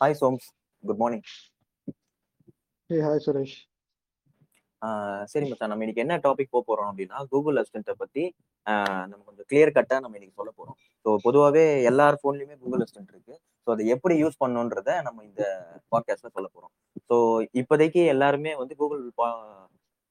Hi சோம்ஸ் good morning hey hi Suresh சரி மச்சான். நம்ம இன்னைக்கு என்ன டாபிக் போக போறோம் அப்படின்னா கூகுள் அசிஸ்டண்ட்டை பத்தி ஆஹ் நம்ம கொஞ்சம் கிளியர் கட்டா நம்ம இன்னைக்கு சொல்ல போறோம். ஸோ பொதுவாகவே எல்லார் ஃபோன்லயுமே கூகுள் அசிஸ்டன்ட் இருக்கு. ஸோ அதை எப்படி யூஸ் பண்ணணுன்றத நம்ம இந்த பாட்காஸ்ட்ல சொல்ல போறோம். ஸோ இப்போதைக்கு எல்லாருமே வந்து கூகுள்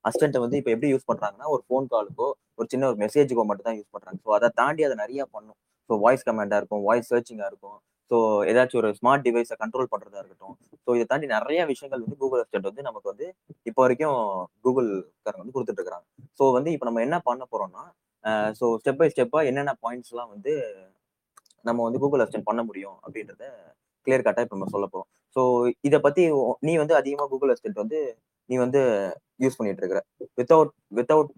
அசிஸ்டண்ட்டை வந்து இப்போ எப்படி யூஸ் பண்றாங்கன்னா ஒரு ஃபோன் காலுக்கோ ஒரு சின்ன ஒரு மெசேஜுக்கோ மட்டும் தான் யூஸ் பண்றாங்க. ஸோ அதை தாண்டி அதை நிறைய பண்ணும். ஸோ வாய்ஸ் கமெண்டா இருக்கும் வாய்ஸ் சர்ச்சிங்கா இருக்கும். ஸோ ஏதாச்சும் ஒரு ஸ்மார்ட் டிவைஸை கண்ட்ரோல் பண்ணுறதா இருக்கட்டும். ஸோ இதை தாண்டி நிறைய விஷயங்கள் வந்து கூகுள் அசிஸ்டன்ட் வந்து நமக்கு வந்து இப்போ வரைக்கும் கூகுள் காரங்க வந்து கொடுத்துட்டு இருக்கிறாங்க ஸோ வந்து இப்போ நம்ம என்ன பண்ண போறோம்னா ஸோ ஸ்டெப் பை ஸ்டெப்பாக என்னென்ன பாயிண்ட்ஸ்லாம் வந்து நம்ம வந்து கூகுள் அசிஸ்டன்ட் பண்ண முடியும் அப்படின்றத கிளியர் கட்டாக இப்போ நம்ம சொல்ல போகிறோம் ஸோ இதை பற்றி நீ வந்து அதிகமாக கூகுள் அசிஸ்டன்ட் வந்து நீ வந்து யூஸ் பண்ணிட்டு இருக்கிற வித்தவுட் வித்தவுட்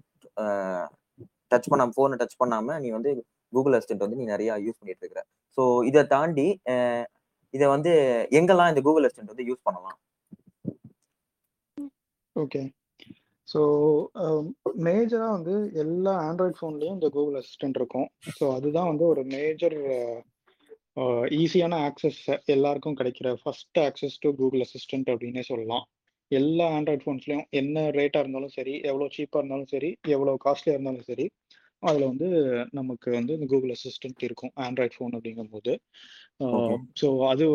டச் பண்ணாம ஃபோனை டச் பண்ணாமல் நீ வந்து கூகுள் அசிஸ்டன்ட் வந்து நீ நிறைய யூஸ் பண்ணிட்டு இருக்கிற. ஸோ இதை தாண்டி இதை வந்து எங்கெல்லாம் இந்த கூகுள் அசிஸ்டன்ட் வந்து யூஸ் பண்ணலாம்? ஓகே ஸோ மேஜராக வந்து எல்லா ஆண்ட்ராய்ட் ஃபோன்லேயும் இந்த கூகுள் அசிஸ்டன்ட் இருக்கும். ஸோ அதுதான் வந்து ஒரு மேஜர் ஈஸியான ஆக்சஸ் எல்லாருக்கும் கிடைக்கிற first access to Google assistant அப்படின்னே சொல்லலாம். எல்லா ஆண்ட்ராய்ட் ஃபோன்ஸ்லையும் என்ன ரேட்டாக இருந்தாலும் சரி எவ்வளோ சீப்பாக இருந்தாலும் சரி எவ்வளோ காஸ்ட்லியாக இருந்தாலும் சரி அதில் வந்து நமக்கு வந்து இந்த கூகுள் அசிஸ்டன்ட் இருக்கும் ஆண்ட்ராய்ட் ஃபோன் அப்படிங்கும்போது. ஸோ அது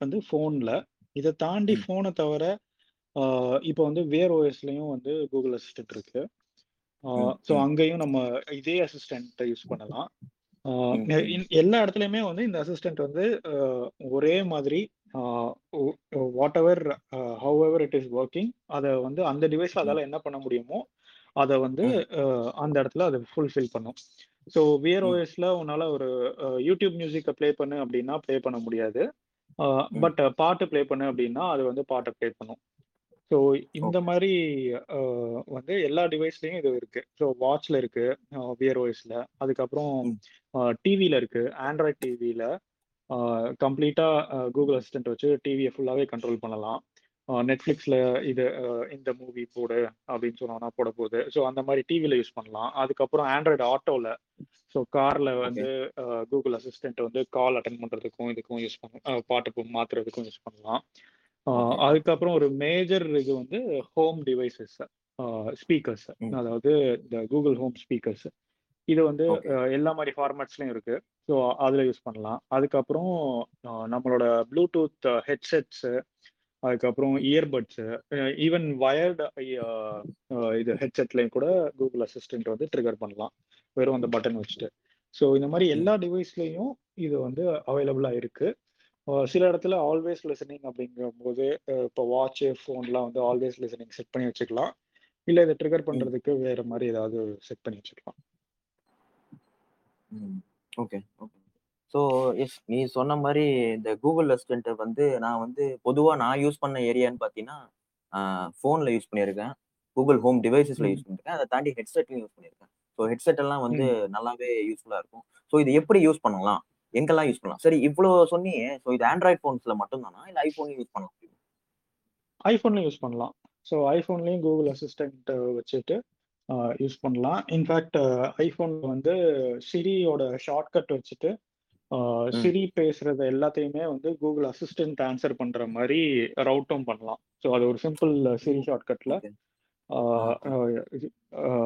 வந்து ஃபோனில் இதை தாண்டி ஃபோனை தவிர இப்போ வந்து வேர் ஓஎஸ்லையும் வந்து கூகுள் அசிஸ்டன்ட் இருக்கு. ஸோ அங்கேயும் நம்ம இதே அசிஸ்டன்ட் யூஸ் பண்ணலாம். எல்லா இடத்துலையுமே வந்து இந்த அசிஸ்டன்ட் வந்து ஒரே மாதிரி whatever however it is working அதை வந்து அந்த டிவைஸ்ல அதால என்ன பண்ண முடியுமோ அதை வந்து அந்த இடத்துல அதை ஃபுல்ஃபில் பண்ணும். ஸோ வியர் ஓஎஸ்ல உன்னால ஒரு யூடியூப் மியூசிக்கை ப்ளே பண்ணு அப்படின்னா ப்ளே பண்ண முடியாது. பட் பாட்டு ப்ளே பண்ணு அப்படின்னா அது வந்து பாட்டை ப்ளே பண்ணும். ஸோ இந்த மாதிரி வந்து எல்லா டிவைஸ்லயும் இது இருக்கு. ஸோ வாட்ச்ல இருக்கு வியர் ஓஎஸ்ல அதுக்கப்புறம் டிவியில இருக்கு. ஆண்ட்ராய்ட் டிவியில கம்ப்ளீட்டா கூகுள் அசிஸ்டன்ட் வச்சு டிவியை ஃபுல்லாவே கண்ட்ரோல் பண்ணலாம். நெட்ஃப்ளிக்ஸ்ல இது இந்த மூவி போடு அப்படின்னு சொன்னோம்னா போட போகுது. ஸோ அந்த மாதிரி டிவியில யூஸ் பண்ணலாம். அதுக்கப்புறம் ஆண்ட்ராய்டு ஆட்டோல ஸோ கார்ல வந்து கூகுள் அசிஸ்டன்ட் வந்து கால் அட்டன் பண்றதுக்கும் இதுக்கும் யூஸ் பண்ண பாட்டு மாத்துறதுக்கும் யூஸ் பண்ணலாம். அதுக்கப்புறம் ஒரு மேஜர் இது வந்து ஹோம் டிவைசஸ் ஸ்பீக்கர்ஸ் அதாவது இந்த கூகுள் ஹோம் ஸ்பீக்கர்ஸ் இது வந்து எல்லா மாதிரி ஃபார்மேட்ஸ்லயும் இருக்கு. ஸோ அதுல யூஸ் பண்ணலாம். அதுக்கப்புறம் நம்மளோட ப்ளூடூத் ஹெட்செட்ஸ் அதுக்கப்புறம் இயர்பட்ஸு ஈவன் வயர்டு இது ஹெட்செட்லையும் கூட கூகுள் அசிஸ்டன்ட் வந்து ட்ரிகர் பண்ணலாம். வெறும் அந்த பட்டன் வச்சுட்டு. ஸோ இந்த மாதிரி எல்லா டிவைஸ்லையும் இது வந்து அவைலபிளாக இருக்கு. சில இடத்துல ஆல்வேஸ் லிசனிங் அப்படிங்கும்போது இப்போ வாட்ச் ஃபோன்லாம் வந்து ஆல்வேஸ் லிசனிங் செட் பண்ணி வச்சுக்கலாம். இல்லை இதை ட்ரிகர் பண்ணுறதுக்கு வேற மாதிரி ஏதாவது செட் பண்ணி வச்சுக்கலாம். Okay okay. ஸோ எஸ் நீ சொன்ன மாதிரி இந்த கூகுள் அசிஸ்டன்ட் வந்து நான் வந்து பொதுவாக நான் யூஸ் பண்ண ஏரியான்னு பார்த்தீங்கன்னா ஃபோனில் யூஸ் பண்ணியிருக்கேன் கூகுள் ஹோம் டிவைசஸில் யூஸ் பண்ணியிருக்கேன் அதை தாண்டி ஹெட்செட்லையும் யூஸ் பண்ணியிருக்கேன் ஸோ ஹெட்செட் எல்லாம் வந்து நல்லாவே யூஸ்ஃபுல்லாக இருக்கும். ஸோ இது எப்படி யூஸ் பண்ணலாம்? எங்கெல்லாம் யூஸ் பண்ணலாம்? சரி இவ்வளோ சொன்னீங்க. ஸோ இது ஆண்ட்ராய்ட் ஃபோன்ஸில் மட்டும் தானா இல்லை ஐஃபோன்லையும் யூஸ் பண்ணலாம்? ஐஃபோன்லையும் யூஸ் பண்ணலாம். ஸோ ஐஃபோன்லேயும் கூகுள் அசிஸ்டன்ட் வச்சுட்டு யூஸ் பண்ணலாம். இன்ஃபேக்ட் ஐஃபோன் வந்து சிரியோட ஷார்ட்கட் வச்சுட்டு சிரி பேசுறது எல்லாத்தையுமே வந்து கூகுள் அசிஸ்டன்ட் ஆன்சர் பண்ற மாதிரி ரவுட்டும் பண்ணலாம். ஸோ அது ஒரு சிம்பிள் சிரி ஷார்ட்கட்ல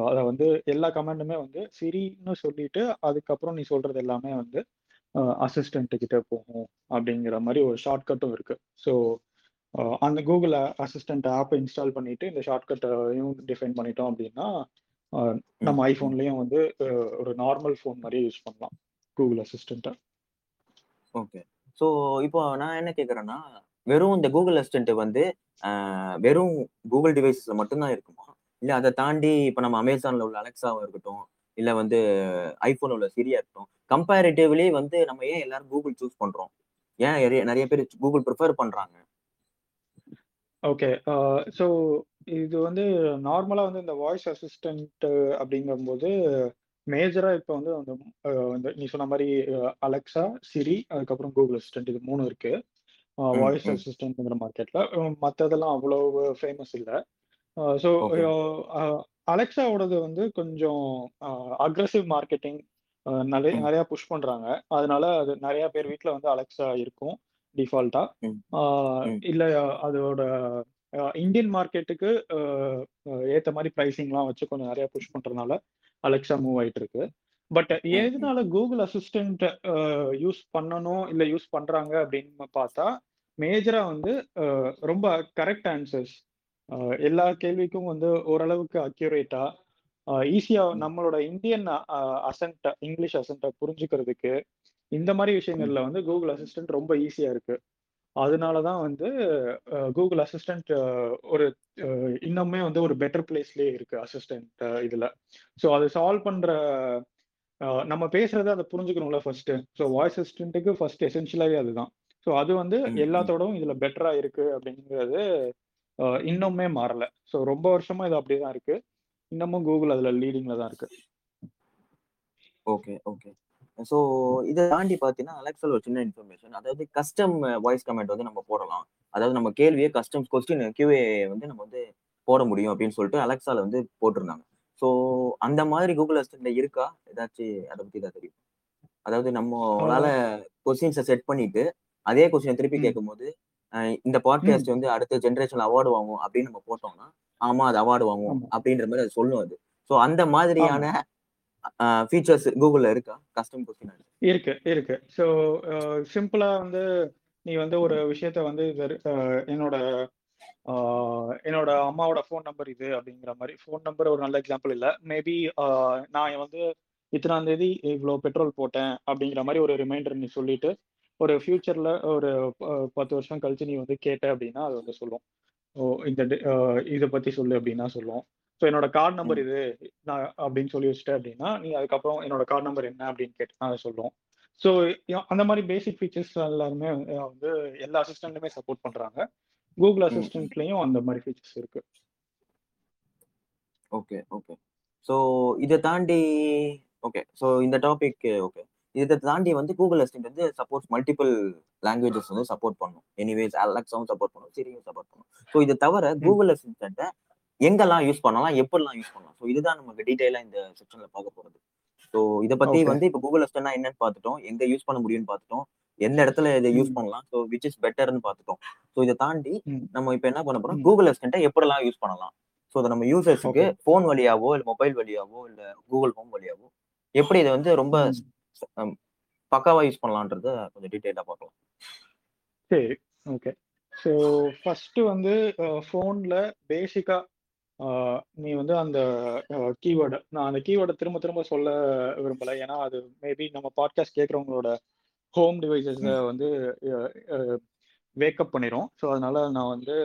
அதை வந்து எல்லா கமெண்டுமே வந்து சிரின்னு சொல்லிட்டு அதுக்கப்புறம் நீ சொல்றது எல்லாமே வந்து அசிஸ்டன்ட் கிட்ட போகும் அப்படிங்கிற மாதிரி ஒரு ஷார்ட்கட்டும் இருக்கு. ஸோ அந்த கூகுள் அசிஸ்டன்ட் ஆப்பை இன்ஸ்டால் பண்ணிட்டு இந்த ஷார்ட்கட்டையும் டிஃபைன் பண்ணிட்டோம் அப்படின்னா நம்ம ஐஃபோன்லயும் வந்து ஒரு நார்மல் ஃபோன் மாதிரியே யூஸ் பண்ணலாம் கூகுள் அசிஸ்டண்ட்டை ஓகே ஸோ இப்போ நான் என்ன கேட்குறேன்னா வெறும் இந்த கூகுள் அசிஸ்டன்ட் வந்து வெறும் கூகுள் டிவைசஸ்ல மட்டும்தான் இருக்குமா? இல்லை அதை தாண்டி இப்போ நம்ம அமேசான்ல உள்ள அலெக்சாவும் இருக்கட்டும் இல்லை வந்து ஐஃபோனில் உள்ள சிரியா இருக்கட்டும் கம்பேரிட்டிவ்லி வந்து நம்ம ஏன் எல்லாரும் கூகுள் சூஸ் பண்றோம்? ஏன் நிறைய பேர் கூகுள் ப்ரிஃபர் பண்றாங்க? ஓகே ஸோ இது வந்து நார்மலாக வந்து இந்த வாய்ஸ் அசிஸ்டன்ட் அப்படிங்கும்போது மேஜராக இப்போ வந்து அந்த நீ சொன்ன மாதிரி அலெக்ஸா சிரி அதுக்கப்புறம் கூகுள் அசிஸ்டன்ட் இது மூணு இருக்கு. வாய்ஸ் அசிஸ்டன்ட்ங்கிற மார்க்கெட்ல மற்றதெல்லாம் அவ்வளோ ஃபேமஸ் இல்லை. ஸோ அலெக்ஸாவோடது வந்து கொஞ்சம் அக்ரஸிவ் மார்க்கெட்டிங் நிறைய நிறைய புஷ் பண்றாங்க. அதனால அது நிறைய பேர் வீட்டில் வந்து அலெக்ஸா இருக்கும் டிஃபால்ட்டா. இல்ல அதோட இந்தியன் மார்க்கெட்டுக்கு ஏத்த மாதிரி ப்ரைசிங்லாம் வச்சு கொஞ்சம் நிறைய புஷ் பண்றதுனால அலெக்சா மூவ் ஆயிட்டு இருக்கு பட். எதனால கூகுள் அசிஸ்டன்ட் யூஸ் பண்ணணும் இல்ல யூஸ் பண்றாங்க அப்படின்னு பார்த்தா மேஜரா வந்து ரொம்ப கரெக்ட் ஆன்சர்ஸ் எல்லா கேள்விக்கும் வந்து ஓரளவுக்கு அக்யூரேட்டா ஈஸியா ம். நம்மளோட இந்தியன் அசன்ட் இங்கிலீஷ் அசன்ட்டை புரிஞ்சுக்கிறதுக்கு இந்த மாதிரி. விஷயங்கள்ல வந்து கூகுள் அசிஸ்டன்ட் ரொம்ப ஈஸியா இருக்கு அதனால தான் வந்து கூகுள் அசிஸ்டன்ட் ஒரு இன்னுமே வந்து ஒரு பெட்டர் பிளேஸ்லயே இருக்கு அசிஸ்டன்ட் இதுல. ஸோ அது சால்வ் அஹ், நம்ம பேசுறத அதை புரிஞ்சுக்கணும்ல ஃபர்ஸ்ட் ஸோ வாய்ஸ் அசிஸ்டன்ட்டுக்கு ஃபர்ஸ்ட் எசென்ஷியலாவே அதுதான். ஸோ அது வந்து. எல்லாத்தோடவும் இதுல பெட்டரா இருக்கு அப்படிங்கிறது இன்னுமே மாறல. ஸோ ரொம்ப வருஷமா இது அப்படியே தான் இருக்கு. இன்னமும் கூகுள் அதுல லீடிங்ல தான் இருக்கு. Okay okay. ஸோ இதை தாண்டி பார்த்தீங்கன்னா அலெக்ஸால ஒரு சின்ன இன்ஃபர்மேஷன் அதாவது கஸ்டம் வாய்ஸ் கமெண்ட் வந்து நம்ம போடலாம். அதாவது நம்ம கேள்வியே கஸ்டம் கொஸ்டின் கியூஏ வந்து நம்ம வந்து போட முடியும் அப்படின்னு சொல்லிட்டு அலெக்ஸால வந்து போட்டிருந்தாங்க. ஸோ அந்த மாதிரி கூகுள் அசிஸ்டன்ட்ல இருக்கா? ஏதாச்சும் அதை பத்தி தான் தெரியும்? அதாவது நம்மளால கொஸ்டின்ஸை செட் பண்ணிட்டு அதே கொஸ்டினை திருப்பி. கேட்கும்போது இந்த பாட்காஸ்ட் வந்து அடுத்த ஜென்ரேஷன்ல அவார்டு வாங்கும் அப்படின்னு நம்ம போட்டோம்னா ஆமா அது அவார்டு வாங்கும். அப்படின்ற மாதிரி அது சொல்லும் அது. ஸோ அந்த மாதிரியான ஃபீச்சர்ஸ் கூகுள்ல இருக்கா? கஸ்டம் கொஸ்டின் இருக்கு இருக்கு. ஸோ சிம்பிளா வந்து நீ வந்து ஒரு விஷயத்த வந்து என்னோட என்னோட அம்மாவோட ஃபோன் நம்பர் இது அப்படிங்கிற மாதிரி. ஃபோன் நம்பர் ஒரு நல்ல எக்ஸாம்பிள் இல்லை. மேபி நான் வந்து இத்தனாம் தேதி இவ்வளோ பெட்ரோல் போட்டேன் அப்படிங்கிற மாதிரி ஒரு ரிமைண்டர் நீ சொல்லிட்டு ஒரு ஃபியூச்சர்ல ஒரு பத்து வருஷம் கழிச்சு நீ வந்து கேட்ட அப்படின்னா அது வந்து சொல்லும். ஓ இந்த இதை பத்தி சொல்லு அப்படின்னா சொல்லும். ஸோ என்னோட கார்டு நம்பர் இது. நான் அப்படின்னு சொல்லி வச்சுட்டேன் அப்படின்னா நீ அதுக்கப்புறம் என்னோட கார்டு நம்பர் என்ன அப்படின்னு கேட்டா அதை சொல்லும் ஸோ அந்த மாதிரி பேசிக் ஃபீச்சர்ஸ் எல்லாருமே வந்து எல்லா அசிஸ்டன்ட்டுமே சப்போர்ட் பண்றாங்க. கூகுள் ம். அசிஸ்டன்ட்லயும் அந்த மாதிரி ஃபீச்சர்ஸ் இருக்கு. ஓகே ஓகே ஸோ இதை தாண்டி ஓகே ஸோ இந்த டாபிக் ஓகே இதை தாண்டி வந்து கூகுள் அசிஸ்டன்ட் வந்து சப்போர்ட் மல்டிபிள் லாங்குவேஜஸ் வந்து சப்போர்ட் பண்ணும். எனிவேஸ் அலெக்ஸாவும் சப்போர்ட் பண்ணும் சிரியும் சப்போர்ட் பண்ணும். ஸோ இதை தவிர கூகுள் அசிஸ்டண்ட்டை எங்கெல்லாம் யூஸ் பண்ணலாம் எப்படிலாம் யூஸ் பண்ணலாம் ஸோ இதுதான் நமக்கு டீட்டெயிலாக இந்த செக்ஷன்ல பார்க்க போறது ஸோ இதை பத்தி Okay. வந்து இப்போ கூகுள் அசிஸ்டன்ட்னா என்னன்னு பார்த்துட்டோம் எங்க யூஸ் பண்ண முடியும்னு பார்த்துட்டோம் எந்த இடத்துல இதை யூஸ். பண்ணலாம் ஸோ விச் இஸ் பெட்டர்னு பார்த்துட்டோம் ஸோ இதை தாண்டி. நம்ம இப்போ என்ன பண்ண போறோம். கூகுள் அசிஸ்டன்ட்டை எப்படிலாம் யூஸ் பண்ணலாம் ஸோ அதை நம்ம யூசர்ஸுக்கு. ஃபோன் வழியாவோ இல்லை மொபைல் வழியாவோ இல்லை கூகுள் ஹோம் வழியாவோ எப்படி இதை வந்து ரொம்ப பக்காவா யூஸ் பண்ணலான்றத கொஞ்சம் டீட்டெயிலாக பார்க்கலாம் சரி ஓகே ஸோ ஃபர்ஸ்ட் வந்து ஃபோனில் பேசிக்கா நீ வந்து அந்த கீவேர்டு நான் அந்த கீவேர்டை திரும்ப திரும்ப சொல்ல விரும்பல. ஏன்னா அது மேபி நம்ம பாட்காஸ்ட் கேட்குறவங்களோட ஹோம் டிவைசஸை வந்து வேக்கப் பண்ணிரும். ஸோ அதனால நான் வந்து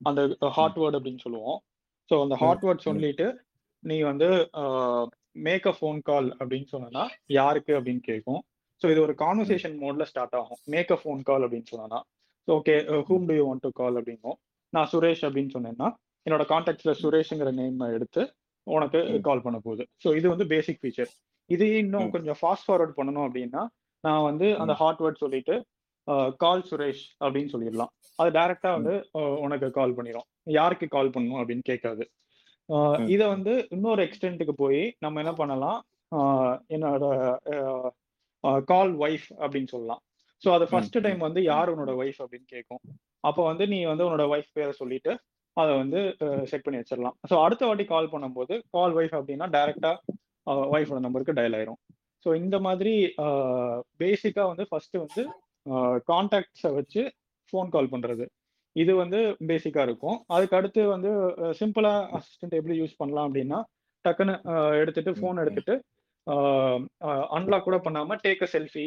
அந்த ஹாட் வேர்ட் அப்படின்னு சொல்லுவோம். ஸோ அந்த ஹாட் வேர்ட் சொல்லிட்டு நீ வந்து மேக் அ ஃபோன் கால் அப்படின்னு சொன்னா யாருக்கு அப்படின்னு கேட்கும் ஸோ இது ஒரு கான்வர்சேஷன் மோட்ல ஸ்டார்ட் ஆகும். மேக் அ ஃபோன் கால் அப்படின்னு சொன்னா so okay whom do you want to call அப்படிங்கும். நான் சுரேஷ் அப்படின்னு சொன்னேன்னா என்னோட கான்டாக்ட்ல சுரேஷ்ங்கிற நேம் எடுத்து உனக்கு. கால் பண்ண போகுது ஸோ இது வந்து பேசிக் ஃபீச்சர் இது இன்னும். கொஞ்சம் ஃபாஸ்ட் ஃபார்வர்ட் பண்ணணும் அப்படின்னா நான் வந்து அந்த. ஹாட் வேர்ட் சொல்லிட்டு கால் சுரேஷ் அப்படின்னு சொல்லிடலாம் அது டைரக்டா வந்து உனக்கு கால் பண்ணிடும் யாருக்கு கால் பண்ணணும் அப்படின்னு கேட்காது. இதை வந்து இன்னொரு எக்ஸ்டென்ட்டுக்கு போய் நம்ம என்ன பண்ணலாம் என்னோட கால் ஒய்ஃப் அப்படின்னு சொல்லலாம் ஸோ அது ஃபர்ஸ்ட். டைம் வந்து யார் உன்னோட ஒய்ஃப் அப்படின்னு கேட்கும் அப்போ வந்து நீ வந்து உன்னோட ஒய்ஃப் பேரை சொல்லிட்டு அதை வந்து செட் பண்ணி வச்சிடலாம் ஸோ அடுத்த வாட்டி கால் பண்ணும்போது கால் ஒய்ஃப் அப்படின்னா டைரக்டா ஒய்ஃபோட நம்பருக்கு டயல் ஆயிரும் ஸோ இந்த மாதிரி பேசிக்கா வந்து ஃபர்ஸ்ட் வந்து கான்டாக்ட்ஸை வச்சு ஃபோன் கால் பண்றது இது வந்து பேசிக்கா இருக்கும் அதுக்கு அடுத்து வந்து சிம்பிளா அசிஸ்டன்ட் எப்படி யூஸ் பண்ணலாம் அப்படின்னா டக்குன்னு எடுத்துட்டு ஃபோன். எடுத்துட்டு அன்லாக் கூட பண்ணாம டேக் அ செல்ஃபி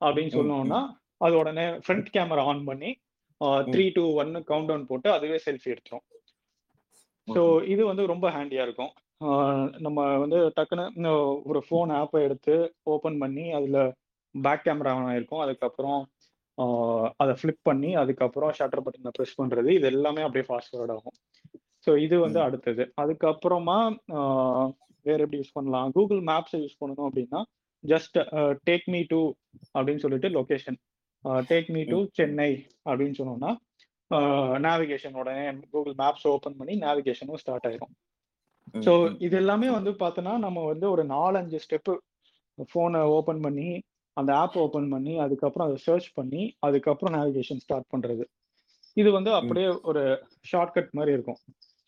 அப்படின்னு. சொன்னோம்னா அது உடனே ஃப்ரண்ட் கேமரா ஆன் பண்ணி த்ரீ டூ ஒன்னு கவுண்ட் டவுன் போட்டு அதுவே செல்ஃபி எடுத்துரும். ஸோ. இது வந்து ரொம்ப ஹேண்டியா இருக்கும். நம்ம வந்து டக்குன்னு ஒரு ஃபோன் ஆப்பை எடுத்து ஓப்பன் பண்ணி அதில் பேக் கேமரா இருக்கும். அதுக்கப்புறம் அதை ஃப்ளிப் பண்ணி அதுக்கப்புறம் ஷட்டர் பட்டனை ப்ரெஸ் பண்ணுறது இது எல்லாமே அப்படியே ஃபாஸ்ட் ஃபார்வர்ட் ஆகும். ஸோ இது வந்து. அடுத்தது. அதுக்கப்புறமா வேற எப்படி யூஸ் பண்ணலாம்? கூகுள் மேப்ஸை யூஸ் பண்ணணும் அப்படின்னா ஜஸ்ட் டேக் மீ டு அப்படின்னு சொல்லிட்டு location take me to. Chennai அப்படின்னு சொன்னோம்னா நேவிகேஷன் உடனே கூகுள் மேப்ஸ் ஓப்பன் பண்ணி நேவிகேஷனும் ஸ்டார்ட் ஆயிரும். ஸோ. இது எல்லாமே வந்து பார்த்தோன்னா நம்ம வந்து ஒரு நாலஞ்சு ஸ்டெப்பு ஃபோனை ஓப்பன் பண்ணி அந்த ஆப் ஓப்பன் பண்ணி அதுக்கப்புறம் அதை சர்ச் பண்ணி அதுக்கப்புறம் நேவிகேஷன் ஸ்டார்ட் பண்றது இது வந்து அப்படியே ஒரு ஷார்ட்கட் மாதிரி இருக்கும்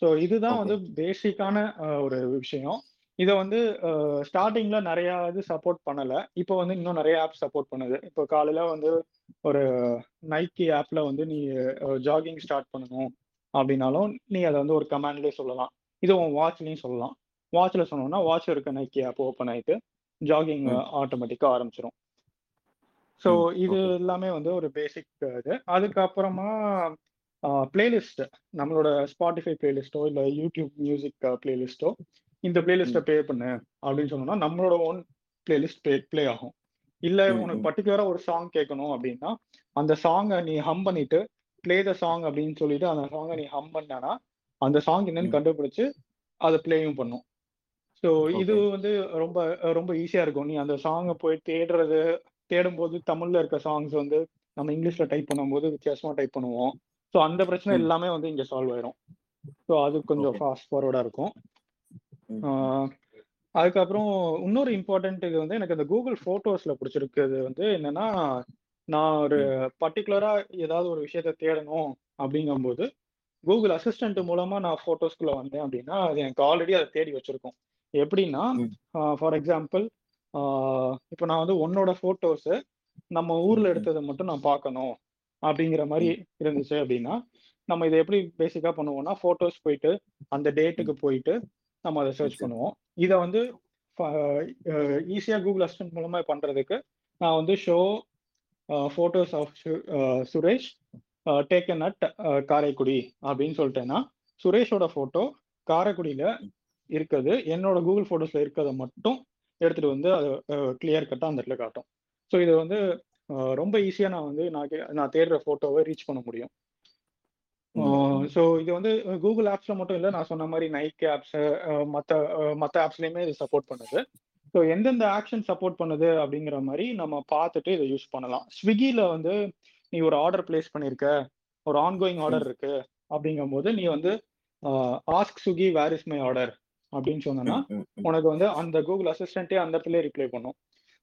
ஸோ இதுதான். வந்து பேசிக்கான ஒரு விஷயம் இதை வந்து ஸ்டார்டிங்ல நிறைய இது சப்போர்ட் பண்ணல. இப்போ வந்து இன்னும் நிறைய ஆப் சப்போர்ட் பண்ணுது. இப்போ காலையில வந்து ஒரு நைக்கி ஆப்ல வந்து நீ ஜாகிங் ஸ்டார்ட் பண்ணணும் அப்படின்னாலும் நீ அதை வந்து ஒரு கமாண்ட்லேயே சொல்லலாம். இது உன் வாட்ச்லையும் சொல்லலாம். வாட்ச்ல சொன்னோம்னா வாட்ச் இருக்க நைக்கி ஆப் ஓப்பன் ஆயிட்டு ஜாகிங் ம். ஆட்டோமேட்டிக்காக ஆரம்பிச்சிடும் ஸோ இது. எல்லாமே வந்து ஒரு பேசிக் இது. அதுக்கப்புறமா பிளேலிஸ்ட் நம்மளோட ஸ்பாட்டிஃபை பிளேலிஸ்ட்டோ இல்லை யூடியூப் மியூசிக் பிளேலிஸ்ட்டோ இந்த பிளேலிஸ்ட்டை ப்ளே பண்ணு அப்படின்னு சொன்னோம்னா நம்மளோட ஓன் பிளேலிஸ்ட் ப்ளே ப்ளே ஆகும் இல்லை உனக்கு ம். பர்டிகுலராக ஒரு சாங் கேட்கணும் அப்படின்னா அந்த சாங்கை நீ ஹம் பண்ணிட்டு ப்ளே த சாங் அப்படின்னு சொல்லிட்டு அந்த சாங்கை நீ ஹம் பண்ணனா அந்த சாங் என்னன்னு. கண்டுபிடிச்சு அதை ப்ளேயும் பண்ணும் ஸோ இது. வந்து ரொம்ப ரொம்ப ஈஸியா இருக்கும் நீ அந்த சாங்கை போய் தேடுறது தேடும்போது தமிழ்ல இருக்க சாங்ஸ் வந்து நம்ம இங்கிலீஷ்ல டைப் பண்ணும்போது வித்தியாசமா டைப் பண்ணுவோம் ஸோ அந்த பிரச்சனை. எல்லாமே வந்து இங்க சால்வ் ஆயிரும் ஸோ அது கொஞ்சம். ஃபாஸ்ட் ஃபார்வர்டா இருக்கும் அதுக்கப்புறம் இன்னொரு இம்பார்ட்டன்ட் இது வந்து எனக்கு அந்த கூகுள் ஃபோட்டோஸ்ல பிடிச்சிருக்குது வந்து என்னன்னா நான் ஒரு பர்டிகுலரா ஏதாவது ஒரு விஷயத்த தேடணும் அப்படிங்கும்போது கூகுள் அசிஸ்டன்ட் மூலமா நான் ஃபோட்டோஸ்குள்ள வந்தேன் அப்படின்னா அது எனக்கு ஆல்ரெடி அதை தேடி வச்சிருக்கோம். எப்படின்னா. ஃபார் எக்ஸாம்பிள் இப்போ நான் வந்து உன்னோட ஃபோட்டோஸ் நம்ம ஊர்ல. எடுத்ததை மட்டும் நான் பார்க்கணும் அப்படிங்கிற மாதிரி இருந்துச்சு அப்படின்னா நம்ம இதை எப்படி பேசிக்கா பண்ணுவோம்னா ஃபோட்டோஸ் போயிட்டு அந்த டேட்டுக்கு போயிட்டு நம்ம அதை சர்ச். பண்ணுவோம் இதை வந்து ஈஸியாக கூகுள் அசிஸ்டன்ட் மூலமா பண்றதுக்கு நான் வந்து show photos of Suresh taken at Karaikudi அப்படின்னு சொல்லிட்டேன்னா சுரேஷோட ஃபோட்டோ காரைக்குடியில இருக்குது என்னோட கூகுள் ஃபோட்டோஸ்ல இருக்கிறத மட்டும் எடுத்துட்டு வந்து அதை கிளியர் கட்டா அந்த இடத்துல காட்டும் ஸோ இது வந்து ரொம்ப ஈஸியா நான் வந்து நான் நான் தேடுற ஃபோட்டோவை ரீச் பண்ண முடியும். ஸோ இது வந்து கூகுள் ஆப்ஸ்ல மட்டும் இல்லை நான் சொன்ன மாதிரி நைக் ஆப்ஸ் மற்ற மற்ற ஆப்ஸ்லயுமே இது சப்போர்ட் பண்ணுது. ஸோ எந்தெந்த ஆக்ஷன் சப்போர்ட் பண்ணுது அப்படிங்கிற மாதிரி நம்ம பார்த்துட்டு இதை யூஸ் பண்ணலாம். ஸ்விக்கியில் வந்து நீ ஒரு ஆர்டர் பிளேஸ் பண்ணியிருக்க ஒரு ஆன்கோயிங் ஆர்டர் இருக்கு அப்படிங்கும்போது நீ வந்து ask Swiggy where is my order அப்படின்னு சொன்னனா ம், ம், ம். உனக்கு வந்து அந்த கூகுள் அசிஸ்டன்ட்டே அந்த இடத்துல ரிப்ளை பண்ணும்.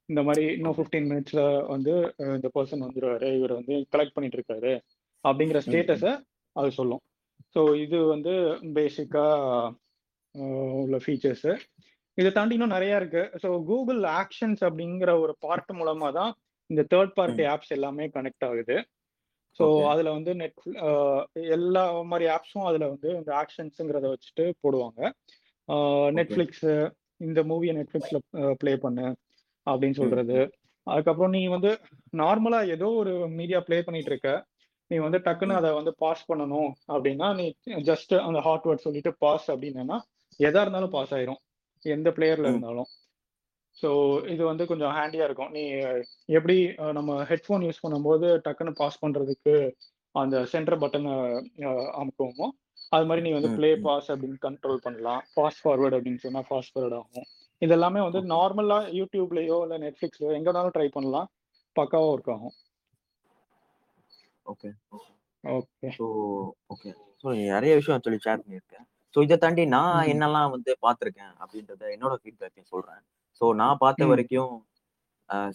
இந்த மாதிரி இன்னும் ஃபிஃப்டீன் மினிட்ஸ்ல வந்து இந்த பர்சன் வந்துருவாரு இவர் வந்து கலெக்ட் பண்ணிட்டு இருக்காரு அப்படிங்கிற ஸ்டேட்டஸை அது சொல்லும். ஸோ இது வந்து பேசிக்கா உள்ள ஃபீச்சர்ஸ் இதை தாண்டி இன்னும் நிறைய இருக்கு. ஸோ கூகுள் ஆக்ஷன்ஸ் அப்படிங்கிற ஒரு பார்ட் மூலமா தான் இந்த தேர்ட் பார்ட்டி ஆப்ஸ் எல்லாமே கனெக்ட் ஆகுது. ஸோ. அதுல வந்து நெட் எல்லா மாதிரி ஆப்ஸும் அதுல வந்து இந்த ஆக்ஷன்ஸுங்கிறத வச்சுட்டு போடுவாங்க. நெட்ஃப்ளிக்ஸ் இந்த மூவியை நெட்ஃப்ளிக்ஸ்ல ப்ளே பண்ணு அப்படின்னு சொல்றது. அதுக்கப்புறம் நீ வந்து நார்மலா ஏதோ ஒரு மீடியா ப்ளே பண்ணிட்டு இருக்க. நீ வந்து டக்குன்னு அதை வந்து பாஸ் பண்ணணும் அப்படின்னா நீ ஜஸ்ட் அந்த ஹாட் வேர்ட் சொல்லிட்டு பாஸ் அப்படின்னா எதா இருந்தாலும் பாஸ் ஆயிரும். எந்த பிளேயர்ல. இருந்தாலும். ஸோ இது வந்து கொஞ்சம் ஹேண்டியா இருக்கும். நீ எப்படி நம்ம ஹெட்ஃபோன் யூஸ் பண்ணும்போது டக்குன்னு பாஸ் பண்றதுக்கு அந்த சென்டர் பட்டனை அமுக்குவோமோ அது மாதிரி நீ வந்து ப்ளே. பாஸ் அப்படின்னு கண்ட்ரோல் பண்ணலாம். ஃபாஸ்ட் ஃபார்வர்ட் அப்படின்னு சொன்னா ஃபாஸ்ட் ஃபார்வர்ட் ஆகும். இதெல்லாமே வந்து Okay. நார்மலா யூடியூப்லயோ இல்லை நெட்ஃபிளிக்ஸ்லயோ எங்க வேணாலும் ட்ரை பண்ணலாம். பக்காவா ஒர்க் ஆகும். Okay okay so okay so நிறைய விஷயம் சொல்லி ஷேர் பண்ணியிருக்கேன் ஸோ இதை தாண்டி நான். என்னெல்லாம் வந்து பார்த்துருக்கேன் அப்படின்றத என்னோட ஃபீட்பேக்கையும் சொல்றேன் ஸோ நான் பார்த்த. வரைக்கும்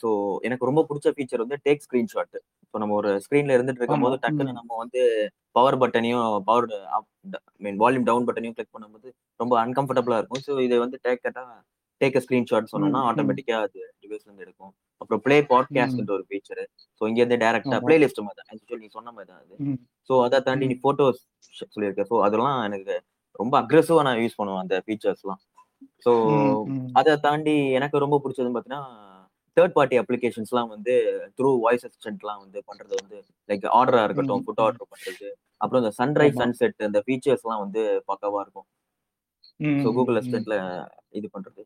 ஸோ எனக்கு ரொம்ப பிடிச்ச ஃபீச்சர் வந்து டேக் ஸ்கிரீன்ஷாட் ஸோ நம்ம ஒரு ஸ்க்ரீன்ல இருந்துட்டு இருக்கும்போது ஆமா. டக்குன்னு. நம்ம வந்து பவர் பட்டனையும் பவர் மீன் வால்யூம் டவுன் பட்டனையும் கிளிக் பண்ணும்போது ரொம்ப அன்கம்ஃபர்டபுளா இருக்கும் ஸோ இதை வந்து டேக் கட்டா டேக் ஸ்கிரீன்ஷாட் சொன்னோம்னா ம், ம். ஆட்டோமேட்டிக்கா அது டிவைஸ்ல இருந்து எடுக்கும் அப்புறம் ப்ளே பாட்காஸ்ட் ஒரு ஃபீச்சர் ஸோ இங்க இருந்து டேரக்டா ஆமா. பிளேலிஸ்ட் மாதிரி ஆக்சுவலி நீ சொன்ன மாதிரி தான் அது. ஸோ அதை தாண்டி நீ. போட்டோஸ் சொல்லியிருக்க ஸோ அதெல்லாம் எனக்கு ரொம்ப அக்ரெசிவா நான் யூஸ் பண்ணுவேன் அந்த ஃபீச்சர்ஸ்லாம் ஸோ. அதை தாண்டி எனக்கு ரொம்ப பிடிச்சதுன்னு பார்த்தீங்கன்னா தேர்ட் பார்ட்டி அப்ளிகேஷன்ஸ்லாம் வந்து த்ரூ வாய்ஸ் அசிஸ்டன்ட்லாம் வந்து பண்றது வந்து லைக் ஆர்டரா இருக்கட்டும் ஃபுட். ஆர்டர் பண்றது அப்புறம் இந்த சன்ரைஸ். சன்செட் இந்த ஃபீச்சர்ஸ்லாம் வந்து பக்காவா இருக்கும் ஸோ கூகுள். அசிஸ்டன்ட்ல இது பண்றது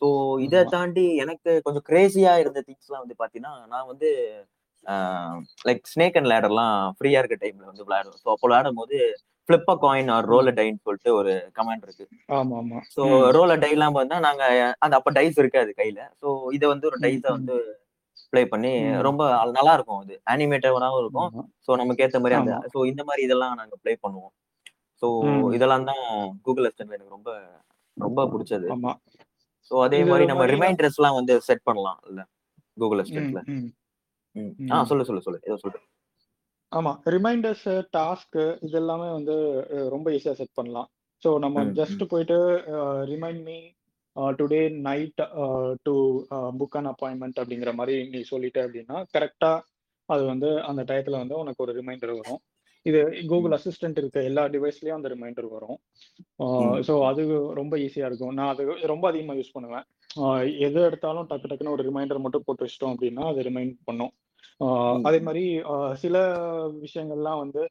ஸோ இதை. தாண்டி எனக்கு கொஞ்சம் கிரேசியா இருந்த திங்ஸ்லாம் வந்து பாத்தீங்கன்னா நான் வந்து லைக் ஸ்னேக் அண்ட் லேடர்லாம் ஃப்ரீயா இருக்க டைம்ல வந்து விளையாடுவேன் ஸோ அப்போ விளையாடும் போது flip a coin or roll டைன்னு சொல்லிட்டு ஒரு கமெண்ட் இருக்கு ஆமா ஆமா ஸோ. ரோல் டைலாம் பார்த்தா நாங்க அந்த அப்ப டைஸ் இருக்காது கையில ஸோ இதை வந்து ஒரு டைஸை. வந்து ப்ளே பண்ணி. ரொம்ப நல்லா இருக்கும் அது அனிமேட்டடாகவும் இருக்கும். ஸோ நமக்கு ஏத்த மாதிரி அந்த. ஸோ இந்த மாதிரி இதெல்லாம் நாங்க ப்ளே பண்ணுவோம் ஸோ. இதெல்லாம் தான் கூகுள் அசிஸ்டன்ட்ல எனக்கு ரொம்ப ரொம்ப பிடிச்சது ஆமா. ஸோ அதே மாதிரி நம்ம மாதிரி ரிமைண்டர்ஸ்லாம் வந்து செட் பண்ணலாம் இல்ல கூகுள் அசிஸ்டன்ட்ல. ஆ. சொல்லு சொல்லு சொல்லு ஏதோ சொல்றேன் ஆமா. ரிமைண்டர்ஸ், டாஸ்க் இது எல்லாமே வந்து ரொம்ப ஈஸியா செட் பண்ணலாம். ஸோ நம்ம ஜஸ்ட் போயிட்டு remind me today night to book an appointment அப்படிங்கிற மாரி நீ சொல்லிட்ட அப்படின்னா, கரெக்ட்டா அது வந்து அந்த டயத்துல வந்து உனக்கு ஒரு ரிமைண்டர் வரும். இது கூகுள் அசிஸ்டன்ட் இருக்க எல்லா டிவைஸ்லயும் அந்த ரிமைண்டர் வரும். ஸோ அது ரொம்ப ஈஸியா இருக்கும். நான் அது ரொம்ப அதிகமா யூஸ் பண்ணுவேன். எது எடுத்தாலும் டக்கு டக்குன்னு ஒரு ரிமைண்டர் மட்டும் போட்டு வச்சுட்டோம் அப்படின்னா, அது ரிமைண்ட் பண்ணும். அதே ம் மாரி அ சில விஷயங்கள்லாம் வந்து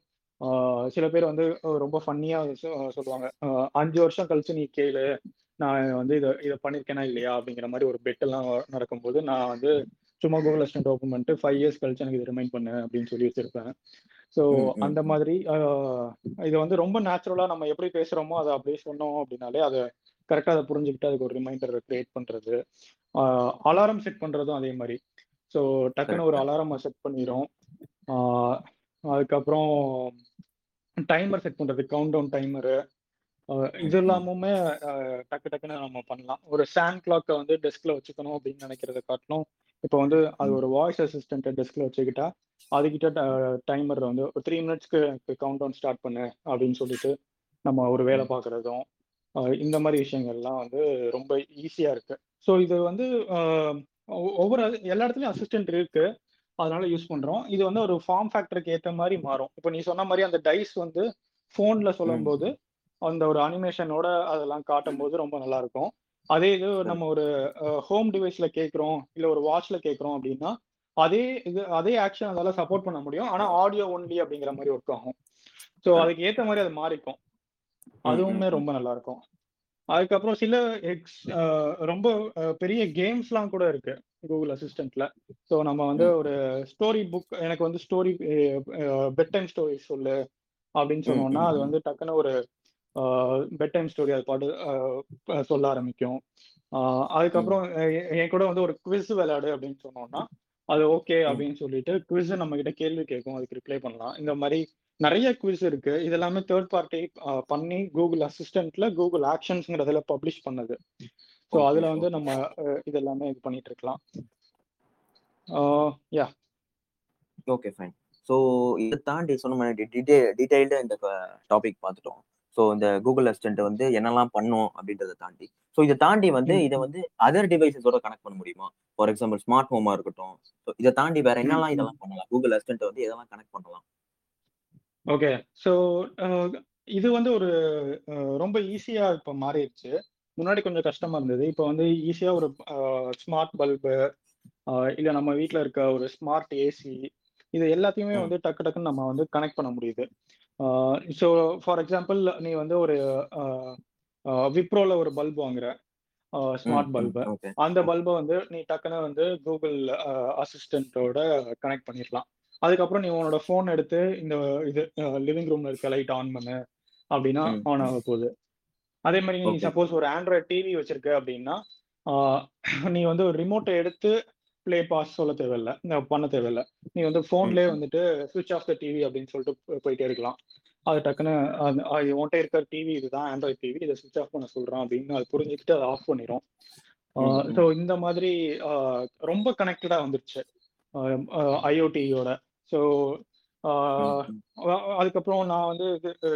சில பேர் வந்து ரொம்ப ஃபன்னியா சொல்லுவாங்க. அ 5 வருஷம் கழிச்சு நீ கேளு. நான் வந்து இத இத பண்ணியிருக்கேனா இல்லையா? அப்படிங்கிற மாரி ஒரு பெட் எல்லாம் நடக்கும்போது, நான் வந்து சும்மா கூகுள் அசிஸ்டன்ட் ஓப்பன் பண்ணிட்டு 5 இயர்ஸ் கழிச்சு எனக்கு இத ரிமைண்ட் பண்ணு அப்படின்னு சொல்லி வச்சிருப்பேன். ஸோ அந்த மாதிரி இது வந்து ரொம்ப நேச்சுரலா நம்ம எப்படி பேசுறோமோ, அத அப்படியே சொன்னோம் அப்படின்னாலே, அத கரெக்ட்டா அத புரிஞ்சுகிட்டு அதுக்கு ஒரு ரிமைண்டர் கிரியேட் பண்றது. அலாரம் செட் பண்றதும் அதே மாரி. ஸோ டக்குன்னு ஒரு அலாரம செட் பண்ணிரும். ஆ அதுக்கப்புறம் டைமர் செட் பண்றது. Count down timer. இது ம் ம் எல்லாமுமே அ டக்கு டக்குன்னு நம்ம பண்ணலாம். ஒரு ஸ்டாண்ட் கிளாக்க வந்து டெஸ்க்ல வச்சுக்கணும் அப்படின்னு நினைக்கிறத காட்டிலும், இப்போ வந்து அது ஒரு வாய்ஸ் அசிஸ்டன்ட்ட டெஸ்க்ல வச்சுக்கிட்டா, அதுகிட்ட ட டைமர் வந்து ஒரு 3 மினிட்ஸ்க்கு கவுண்ட் டவுன் ஸ்டார்ட் பண்ணு அப்படின்னு சொல்லிட்டு, நம்ம ஒரு வேலை பார்க்குறதும், இந்த மாரி விஷயங்கள்லாம் வந்து ரொம்ப ஈஸியா இருக்கு. ஸோ இது வந்து ஒவ்வொரு எல்லா இடத்துலயும் அசிஸ்டன்ட் இருக்கு. அதனால யூஸ் பண்றோம். இது வந்து ஒரு ஃபார்ம் ஃபேக்டருக்கு ஏத்த மாரி மாறும். இப்போ நீ சொன்ன மாரி அந்த டைஸ் வந்து ஃபோன்ல ம் சொல்லும்போது, ம் அந்த ஒரு அனிமேஷனோட அதெல்லாம் காட்டும்போது ரொம்ப நல்லா இருக்கும். அதே இது நம்ம ஒரு ஹோம் டிவைஸ்ல கேட்கிறோம், இல்ல ஒரு வாட்ச்ல கேட்கிறோம் அப்படின்னா, அதே இது அதே ஆக்ஷன் அதால சப்போர்ட் பண்ண முடியும். ஆனா ஆடியோ ஒன்லி அப்படிங்கிற மாரி ஒர்க் ஆகும். ஸோ அதுக்கு ஏத்த மாரி அது மாறிக்கும். அதுவுமே ரொம்ப நல்லா இருக்கும். அதுக்கப்புறம் சில எக்ஸ் ரொம்ப பெரிய கேம்ஸ்லாம் கூட இருக்கு. கூகுள் அசிஸ்டன்ட்ல. ஸோ நம்ம வந்து ஒரு ஸ்டோரி புக் எனக்கு வந்து ஸ்டோரி பெட் டைம் ஸ்டோரீஸ் சொல்லு அப்படின்னு சொன்னோம்னா, அது வந்து டக்குனு ஒரு பெட் டைம் ஸ்டோரி அது பாட்டு சொல்ல ஆரம்பிக்கும். அதுக்கப்புறம் என் கூட வந்து ஒரு குவிஸ் விளையாடு அப்படின்னு சொன்னோம்னா, அது ஓகே அப்படின்னு சொல்லிட்டு குவிஸ் நம்மகிட்ட கேள்வி கேட்கும். அதுக்கு ரிப்ளை பண்ணலாம். இந்த மாரி நெறைய குவிஸ் இருக்கு. இது எல்லாமே தேர்ட் பார்ட்டி பண்ணி கூகுள் அசிஸ்டன்ட்ல கூகுள் ஆக்ஷன்ஸ்ங்கிறதுல பப்ளிஷ் பண்ணது. ஸோ அதுல வந்து நம்ம அ இது எல்லாமே இது பண்ணிட்டு இருக்கலாம். யாஹ்! Okay fine. ஸோ இத தாண்டி சொன்ன மாரி டீடெ டீட்டெயில்டா இந்த டாபிக் பார்த்துட்டோம். ஸோ இந்த கூகுள் அசிஸ்டன்ட் வந்து என்னலாம் பண்ணும் அப்படின்றத தாண்டி. ஸோ இத தாண்டி வந்து இத வந்து அதர் டிவைஸஸோட கனெக்ட் பண்ண முடியுமா? ஃபார் எக்ஸாம்பிள் ஸ்மார்ட் ஹோமா இருக்கட்டும். ஸோ இத தாண்டி வேற ம், என்னலாம் ம். இதெல்லாம் பண்ணலாம்? கூகுள் அசிஸ்டன்ட்ட வந்து எதெல்லாம் கனெக்ட் பண்ணலாம்? ஓகே. ஸோ இது வந்து ஒரு ரொம்ப ஈஸியா இப்ப மாறிருச்சு. முன்னாடி கொஞ்சம் கஷ்டமா இருந்தது. இப்ப வந்து ஈஸியா ஒரு ஸ்மார்ட் பல்பு, இல்ல நம்ம வீட்ல இருக்க ஒரு ஸ்மார்ட் ஏசி, இது எல்லாத்தையுமே. வந்து டக்கு டக்குன்னு நம்ம வந்து கனெக்ட் பண்ண முடியுது. ஸோ ஃபார் எக்ஸாம்பிள் நீ வந்து ஒரு விப்ரோல ஒரு பல்ப் வாங்குற. ஸ்மார்ட். பல்பு. அந்த. பல்ப வந்து நீ டக்குனு வந்து கூகுள் அசிஸ்டன்ட்டோட கனெக்ட் பண்ணிறலாம். அதுக்கப்புறம் நீ உன்னோட ஃபோன் எடுத்து இந்த இது லிவிங் ரூம்ல இருக்க லைட் ஆன் பண்ணு அப்படின்னா ஆன். ஆக போகுது. அதே மாரி நீ. சப்போஸ் ஒரு ஆண்ட்ராய்ட் டிவி வச்சிருக்க அப்படின்னா, நீ வந்து ஒரு ரிமோட்ட எடுத்து ப்ளே, பாஸ் சொல்ல தேவையில்ல. பண்ண தேவையில்ல. நீ வந்து ஃபோன்லயே. வந்துட்டு ஸ்விட்ச் ஆஃப் த டிவி அப்படின்னு சொல்லிட்டு போயிட்டே இருக்கலாம். அது டக்குனு அந் அ உன்ட்ட இருக்கிற டிவி இதுதான் ஆண்ட்ராய்ட் டிவி. இத ஸ்விட்ச் ஆஃப் பண்ண சொல்றான் அப்படின்னு அது புரிஞ்சுகிட்டு அத ஆஃப் பண்ணிரும். ஆ ம், ஸோ. இந்த மாதிரி ரொம்ப கனெக்டடா வந்துருச்சு. ஐஓடியோட. ஸோ அதுக்கப்புறம் நான் வந்து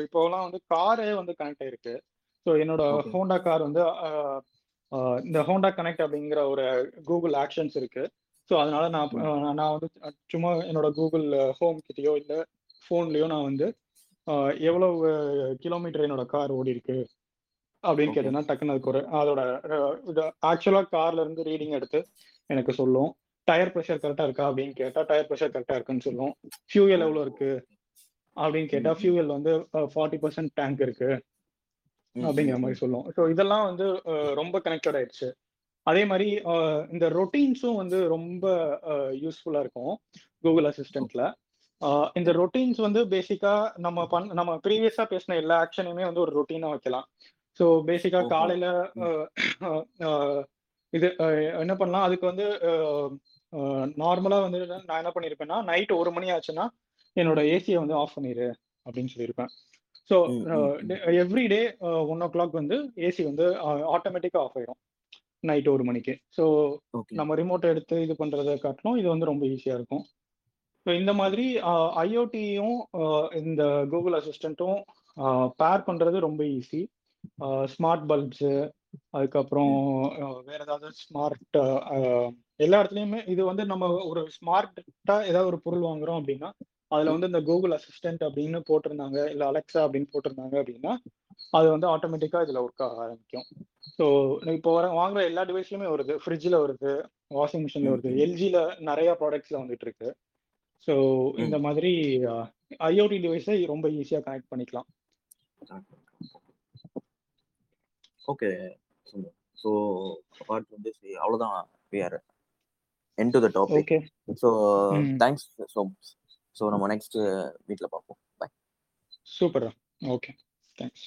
இப்போலாம் வந்து காரே வந்து கனெக்ட் ஆயிருக்கு. ஸோ என்னோட. ஹோண்டா கார் வந்து இந்த ஹோண்டா கனெக்ட் அப்படிங்கிற ஒரு கூகுள் ஆக்ஷன்ஸ் இருக்கு. ஸோ அதனால நான் நான் வந்து சும்மா என்னோட கூகுள் ஹோம் கிட்டயோ, இல்ல ஃபோன்லயோ நான் வந்து எவ்வளவு கிலோமீட்டர் என்னோட கார் ஓடிருக்கு அப்படின்னு ஓகே. கேட்டேன்னா, டக்குனு அதுக்கு ஒரு அதோட இது ஆக்சுவலா கார்ல இருந்து ரீடிங் எடுத்து எனக்கு சொல்லும். டயர் பிரஷர் கரெக்ட்டா இருக்கா அப்படின்னு கேட்டா, டயர் பிரஷர் கரெக்ட்டா இருக்குன்னு சொல்லும். ஃபியூயல்! எவ்வளோ இருக்கு அப்படின்னு ம், கேட்டா, ம். ஃபியூயல் வந்து அ 40% டேங்க் இருக்கு ம், அப்படிங்கிற மாரி ம். சொல்லும். ஸோ இதெல்லாம் வந்து ரொம்ப கனெக்டட் ஆயிடுச்சு. அதே அ இந்த ரொட்டீன்ஸும் வந்து ரொம்ப அ யூஸ்ஃபுல்லா இருக்கும். கூகுள். அசிஸ்டன்ட்ல. இந்த. ரொட்டீன்ஸ் வந்து பேசிக்கா நம்ம பண் நம்ம ப்ரீவியஸா பேசின எல்லா ஆக்ஷனையுமே வந்து ஒரு ரொட்டீனா வைக்கலாம். ஸோ பேசிக்கா! காலையில இது என்ன பண்ணலாம், அதுக்கு வந்து நார்மலா வந்து நான் என்ன பண்ணியிருப்பேன்னா, நைட் 1 மணி ஆச்சுன்னா, என்னோட ஏசிய வந்து ஆஃப் பண்ணிரு அப்படின்னு சொல்லியிருப்பேன். ஸோ டெ. எவ்ரி டே அ 1:00 வந்து ஏசி வந்து ஆ ஆட்டோமேட்டிக்கா ஆஃப் ஆயிரும். நைட் ஒரு மணிக்கு. ஸோ நம்ம ரிமோட் எடுத்து இது பண்றதை காட்டிலும் இது வந்து ரொம்ப ஈஸியா இருக்கும். ஸோ இந்த மாதிரி ஐஓடியும் இந்த கூகுள் அசிஸ்டண்ட்டும் பேர் பண்றது ரொம்ப ஈஸி ஸ்மார்ட் பல்ப்ஸு அதுக்கப்புறம் அஹ், வேற ஏதாவது ஸ்மார்ட் எல்லா இடத்துலையுமே இது வந்து நம்ம ஒரு ஸ்மார்ட்டா ஏதாவது ஒரு பொருள் வாங்குறோம் அப்படின்னா அதுல வந்து இந்த கூகுள் அசிஸ்டன்ட் அப்படின்னு போட்டிருந்தாங்க இல்ல அலெக்சா அப்படின்னு போட்டிருந்தாங்க அப்படின்னா அது வந்து ஆட்டோமேட்டிக்கா இதுல ஒர்க் ஆக ஆரம்பிக்கும். ஸோ இப்போ வர வாங்குற எல்லா டிவைஸ்லயுமே வருது. ஃப்ரிட்ஜில் வருது வாஷிங் மிஷின்ல வருது. எல்ஜில நிறைய ப்ராடக்ட்ஸ்ல வந்துட்டு இருக்கு. ஸோ இந்த மாதிரி ஐஓடி டிவைஸை ரொம்ப ஈஸியா கனெக்ட் பண்ணிக்கலாம். ஓகே ஸோ ஃப்ரம் திஸ் அவ்வளோதான் we are end to the topic so. Thanks so so நம்ம நெக்ஸ்ட் வீட்டில் பார்ப்போம். பாய் சூப்பர் ஓகே தேங்க்ஸ்